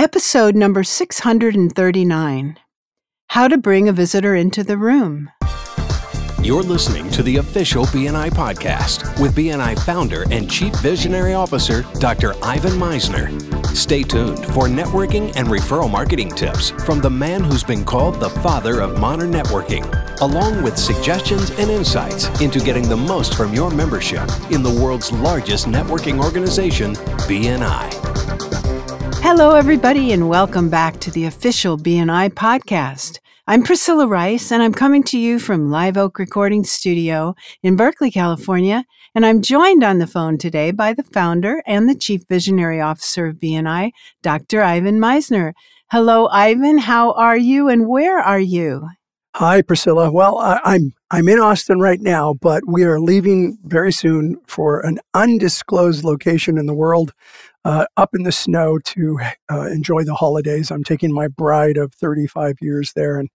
Episode number 639 How to Bring a Visitor into the Room. You're listening to the official BNI podcast with BNI founder and chief visionary officer, Dr. Ivan Misner. Stay tuned for networking and referral marketing tips from the man who's been called the father of modern networking, along with suggestions and insights into getting the most from your membership in the world's largest networking organization, BNI. Hello, everybody, and welcome back to the official BNI podcast. I'm Priscilla Rice, and I'm coming to you from Live Oak Recording Studio in Berkeley, California. And I'm joined on the phone today by the founder and the chief visionary officer of BNI, Dr. Ivan Misner. Hello, Ivan. How are you, and where are you? Hi, Priscilla. Well, I, I'm I'm in Austin right now, but we are leaving very soon for an undisclosed location in the world uh, up in the snow to uh, enjoy the holidays. I'm taking my bride of 35 years there, and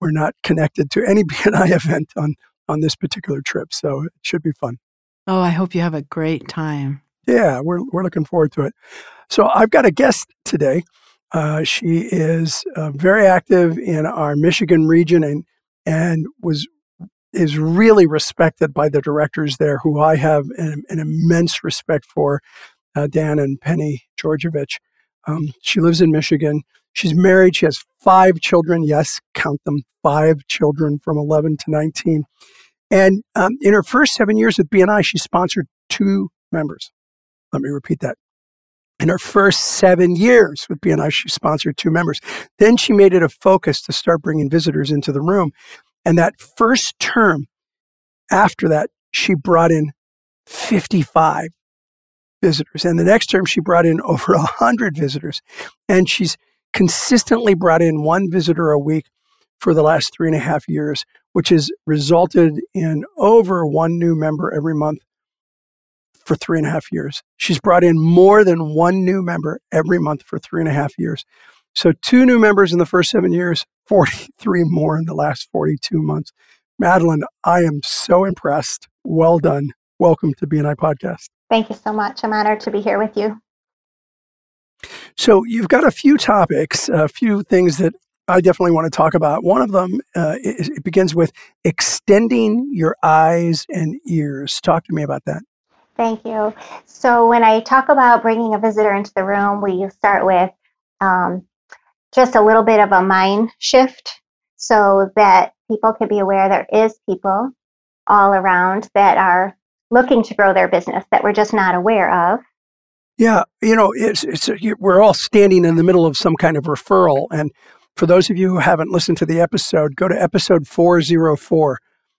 we're not connected to any BNI event on on this particular trip, so it should be fun. Oh, I hope you have a great time. Yeah, we're we're looking forward to it. So I've got a guest today. Uh, she is uh, very active in our Michigan region and and was is really respected by the directors there, who I have an, an immense respect for uh, Dan and Penny Georgievich. Um, she lives in Michigan. She's married. She has five children. Yes, count them five children from 11 to 19. And um, in her first seven years with BNI, she sponsored two members. Let me repeat that. In her first seven years with BNI, she sponsored two members. Then she made it a focus to start bringing visitors into the room. And that first term after that, she brought in 55 visitors. And the next term, she brought in over 100 visitors. And she's consistently brought in one visitor a week for the last three and a half years, which has resulted in over one new member every month for three and a half years. She's brought in more than one new member every month for three and a half years. So, two new members in the first seven years, 43 more in the last 42 months. Madeline, I am so impressed. Well done. Welcome to BNI Podcast. Thank you so much. I'm honored to be here with you. So, you've got a few topics, a few things that I definitely want to talk about. One of them uh, it, it begins with extending your eyes and ears. Talk to me about that. Thank you. So, when I talk about bringing a visitor into the room, we start with um, just a little bit of a mind shift so that people can be aware there is people all around that are looking to grow their business that we're just not aware of. Yeah, you know, it's it's we're all standing in the middle of some kind of referral, and for those of you who haven't listened to the episode, go to episode four zero four,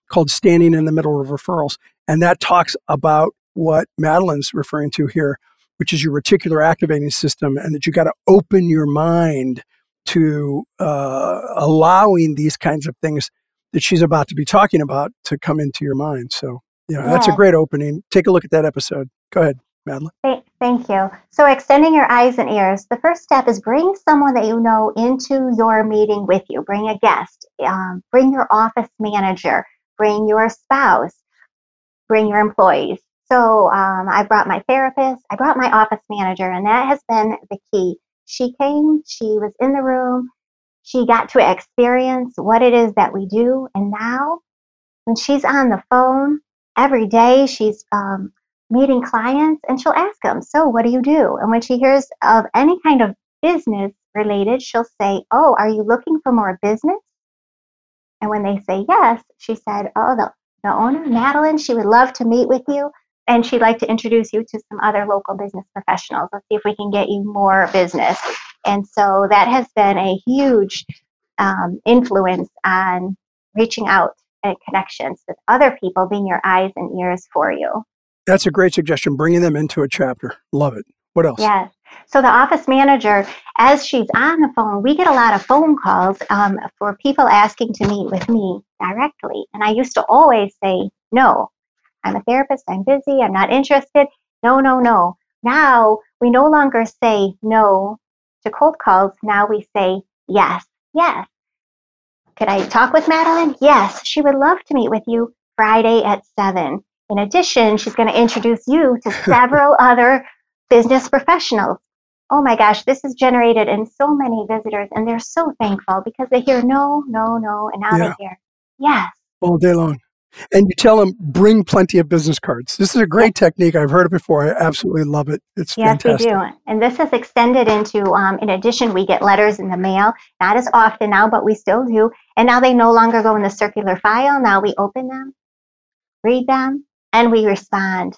called "Standing in the Middle of Referrals," and that talks about what Madeline's referring to here, which is your reticular activating system, and that you got to open your mind to uh, allowing these kinds of things that she's about to be talking about to come into your mind. So yeah, that's a great opening. Take a look at that episode. Go ahead, Madeline. Thank you. So, extending your eyes and ears, the first step is bring someone that you know into your meeting with you. Bring a guest, um, bring your office manager, bring your spouse, bring your employees. So, um, I brought my therapist, I brought my office manager, and that has been the key. She came, she was in the room, she got to experience what it is that we do, and now when she's on the phone, every day she's um, meeting clients and she'll ask them, So, what do you do? And when she hears of any kind of business related, she'll say, Oh, are you looking for more business? And when they say yes, she said, Oh, the, the owner, Madeline, she would love to meet with you and she'd like to introduce you to some other local business professionals. Let's see if we can get you more business. And so that has been a huge um, influence on reaching out and connections with other people being your eyes and ears for you. That's a great suggestion, bringing them into a chapter. Love it. What else? Yes. So the office manager, as she's on the phone, we get a lot of phone calls um, for people asking to meet with me directly. And I used to always say, no, I'm a therapist, I'm busy, I'm not interested. No, no, no. Now we no longer say no to cold calls. Now we say yes, yes. Could I talk with Madeline? Yes, she would love to meet with you Friday at 7. In addition, she's going to introduce you to several other business professionals. oh my gosh, this is generated in so many visitors, and they're so thankful because they hear no, no, no, and now Yeah. they hear yes. all day long. And you tell them, bring plenty of business cards. This is a great technique. I've heard it before. I absolutely love it. It's Yes, fantastic. we do. And this has extended into, um, in addition, we get letters in the mail, not as often now, but we still do. And now they no longer go in the circular file. Now we open them, read them, and we respond.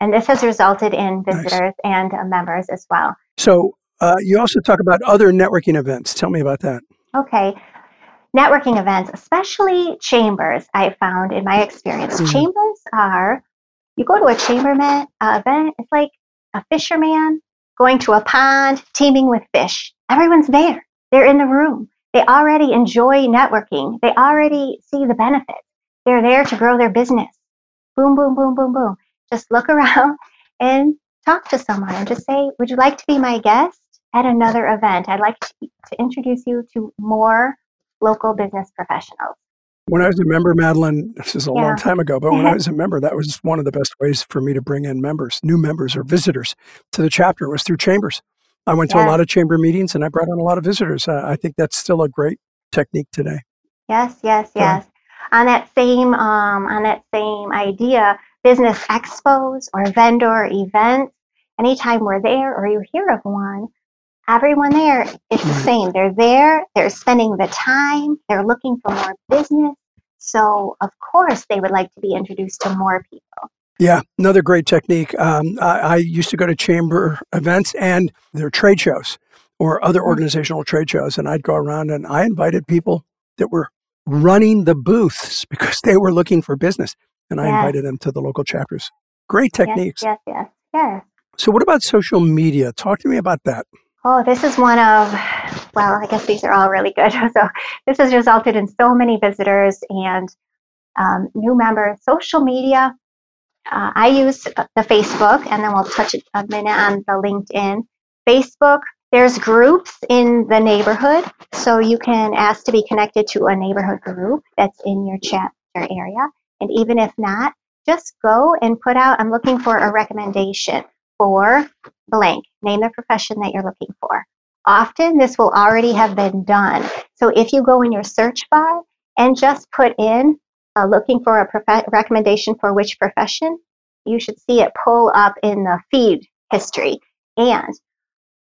And this has resulted in Nice. visitors and uh, members as well. So uh, you also talk about other networking events. Tell me about that. Okay. Networking events, especially chambers, I found in my experience. Mhm. Chambers are, you go to a chamberman uh, event, it's like a fisherman going to a pond, teeming with fish. Everyone's there. They're in the room. They already enjoy networking. They already see the benefits. They're there to grow their business. Boom, boom, boom, boom, boom. Just look around and talk to someone and just say, Would you like to be my guest at another event? I'd like to, to introduce you to more local business professionals. When I was a member, Madeline, this is a Yeah. long time ago, but when I was a member, that was one of the best ways for me to bring in members, new members or visitors to the chapter was through chambers. I went to a lot of chamber meetings and I brought in a lot of visitors. Uh, I think that's still a great technique today. Yes, yes, yes. On that same um, on that same idea, business expos or vendor events. Anytime we're there or you hear of one, everyone there is the same. They're there. They're spending the time. They're looking for more business. So of course they would like to be introduced to more people. Yeah, another great technique. Um, I, I used to go to chamber events and their trade shows or other Mhm. organizational trade shows, and I'd go around and I invited people that were running the booths because they were looking for business, and I Yes. invited them to the local chapters. Great techniques. Yes, yes, yes, yes. So, what about social media? Talk to me about that. Oh, this is one of, well, I guess these are all really good. So, this has resulted in so many visitors and um, new members. Social media, uh, I use the Facebook, and then we'll touch a minute on the LinkedIn. Facebook, there's groups in the neighborhood, so you can ask to be connected to a neighborhood group that's in your chapter area. And even if not, just go and put out, I'm looking for a recommendation for blank. Name the profession that you're looking for. Often this will already have been done. So if you go in your search bar and just put in uh, looking for a prof- recommendation for which profession, you should see it pull up in the feed history. And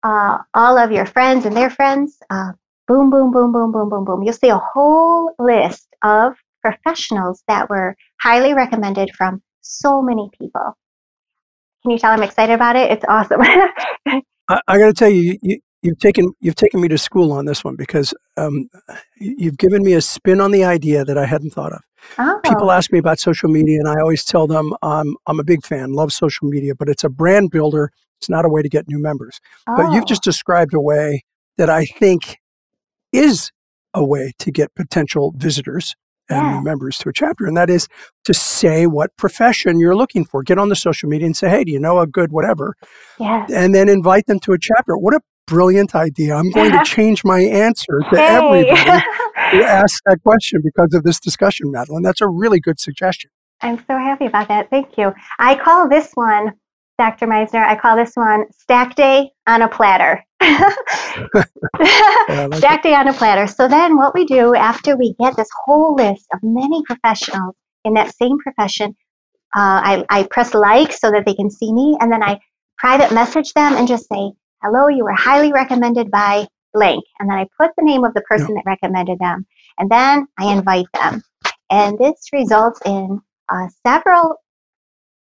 uh, all of your friends and their friends, uh, boom, boom, boom, boom, boom, boom, boom. You'll see a whole list of professionals that were highly recommended from so many people. Can you tell I'm excited about it? It's awesome. I, I got to tell you, you, you've taken you've taken me to school on this one because um, you- you've given me a spin on the idea that I hadn't thought of. oh, People ask me about social media, and I always tell them um, I'm a big fan, love social media, but it's a brand builder. It's not a way to get new members. But you've oh, just described a way that I think is a way to get potential visitors and Yeah. members to a chapter, and that is to say what profession you're looking for. Get on the social media and say, "Hey, do you know a good whatever?" yes. and then invite them to a chapter. What a brilliant idea. I'm going to change my answer to Hey. everybody who asks that question because of this discussion, Madeline. That's a really good suggestion. I'm so happy about that. Thank you. I call this one, Dr. Misner, I call this one Stack Day on a Platter. Like Stack Day on a Platter. So then what we do after we get this whole list of many professionals in that same profession, uh, I, I press like so that they can see me, and then I private message them and just say, hello, you were highly recommended by blank. And then I put the name of the person that recommended them, and then I invite them. And this results in uh, several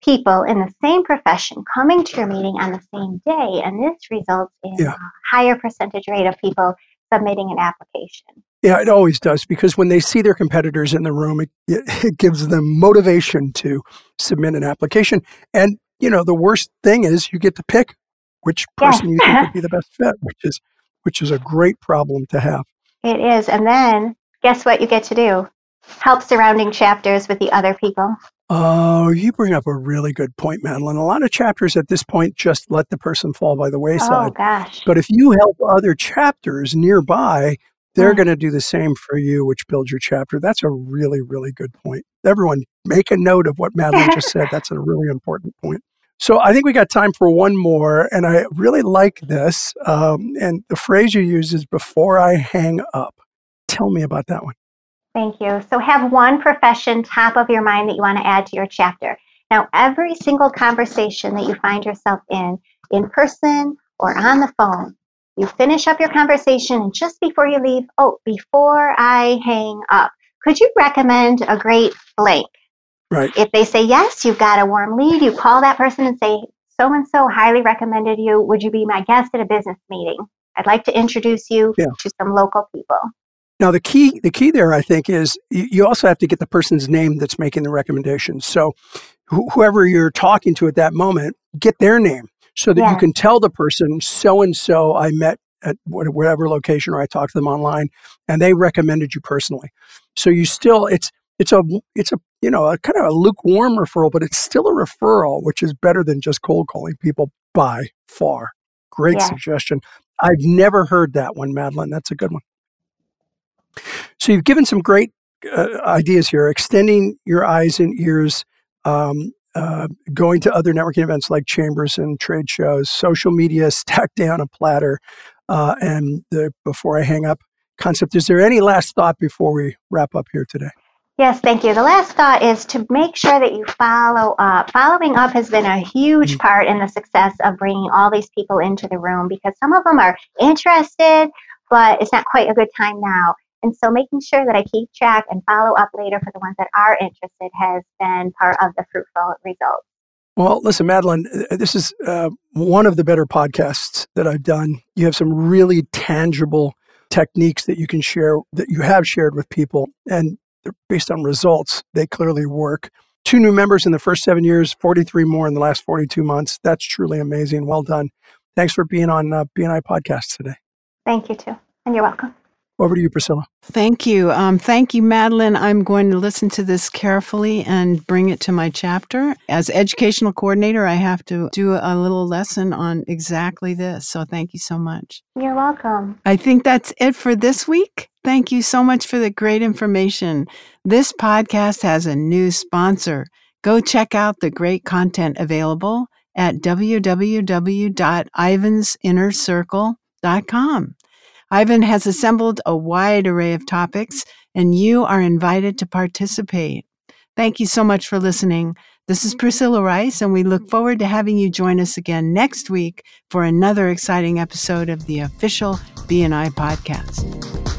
people in the same profession coming to your meeting on the same day, and this results in Yeah. a higher percentage rate of people submitting an application. Yeah, it always does because when they see their competitors in the room, it, it gives them motivation to submit an application. And, you know, the worst thing is you get to pick which person you think would be the best fit, which is which is a great problem to have. It is, and then guess what you get to do? Help surrounding chapters with the other people. Oh, you bring up a really good point, Madeline. A lot of chapters at this point just let the person fall by the wayside. Oh gosh. But if you help other chapters nearby, they're Mm. going to do the same for you, which builds your chapter. That's a really, really good point. Everyone, make a note of what Madeline just said. That's a really important point. So I think we got time for one more, and I really like this. Um, and the phrase you use is "before I hang up." Tell me about that one. Thank you. So have one profession top of your mind that you want to add to your chapter. Now, every single conversation that you find yourself in, in person or on the phone, you finish up your conversation, and just before you leave, oh, before I hang up, could you recommend a great blank? Right. If they say yes, you've got a warm lead. You call that person and say, so and so highly recommended you. Would you be my guest at a business meeting? I'd like to introduce you yeah. to some local people. Now the key, the key there, I think, is you also have to get the person's name that's making the recommendation. So, wh- whoever you're talking to at that moment, get their name so that yeah. you can tell the person, so and so, I met at whatever location, or I talked to them online, and they recommended you personally. So you still, it's it's a it's a you know a kind of a lukewarm referral, but it's still a referral, which is better than just cold calling people by far. Great yeah. suggestion. I've never heard that one, Madeline. That's a good one. So you've given some great uh, ideas here, extending your eyes and ears, um, uh, going to other networking events like chambers and trade shows, social media stacked down a platter, uh, and the before I hang up concept. Is there any last thought before we wrap up here today? Yes, thank you. The last thought is to make sure that you follow up. Following up has been a huge mm-hmm. part in the success of bringing all these people into the room because some of them are interested, but it's not quite a good time now. And so making sure that I keep track and follow up later for the ones that are interested has been part of the fruitful results. Well, listen, Madeline, uh, this is uh, one of the better podcasts that I've done. You have some really tangible techniques that you can share, that you have shared with people, and based on results, they clearly work. Two new members in the first seven years, 43 more in the last 42 months. That's truly amazing. Well done. Thanks for being on uh, BNI Podcast today. Thank you, too. And you're welcome. Over to you, Priscilla. Thank you. Um, thank you, Madeline. I'm going to listen to this carefully and bring it to my chapter. As educational coordinator, I have to do a little lesson on exactly this. So thank you so much. You're welcome. I think that's it for this week. Thank you so much for the great information. This podcast has a new sponsor. Go check out the great content available at www.ivansinnercircle.com. Ivan has assembled a wide array of topics, and you are invited to participate. Thank you so much for listening. This is Priscilla Rice, and we look forward to having you join us again next week for another exciting episode of the official BNI podcast.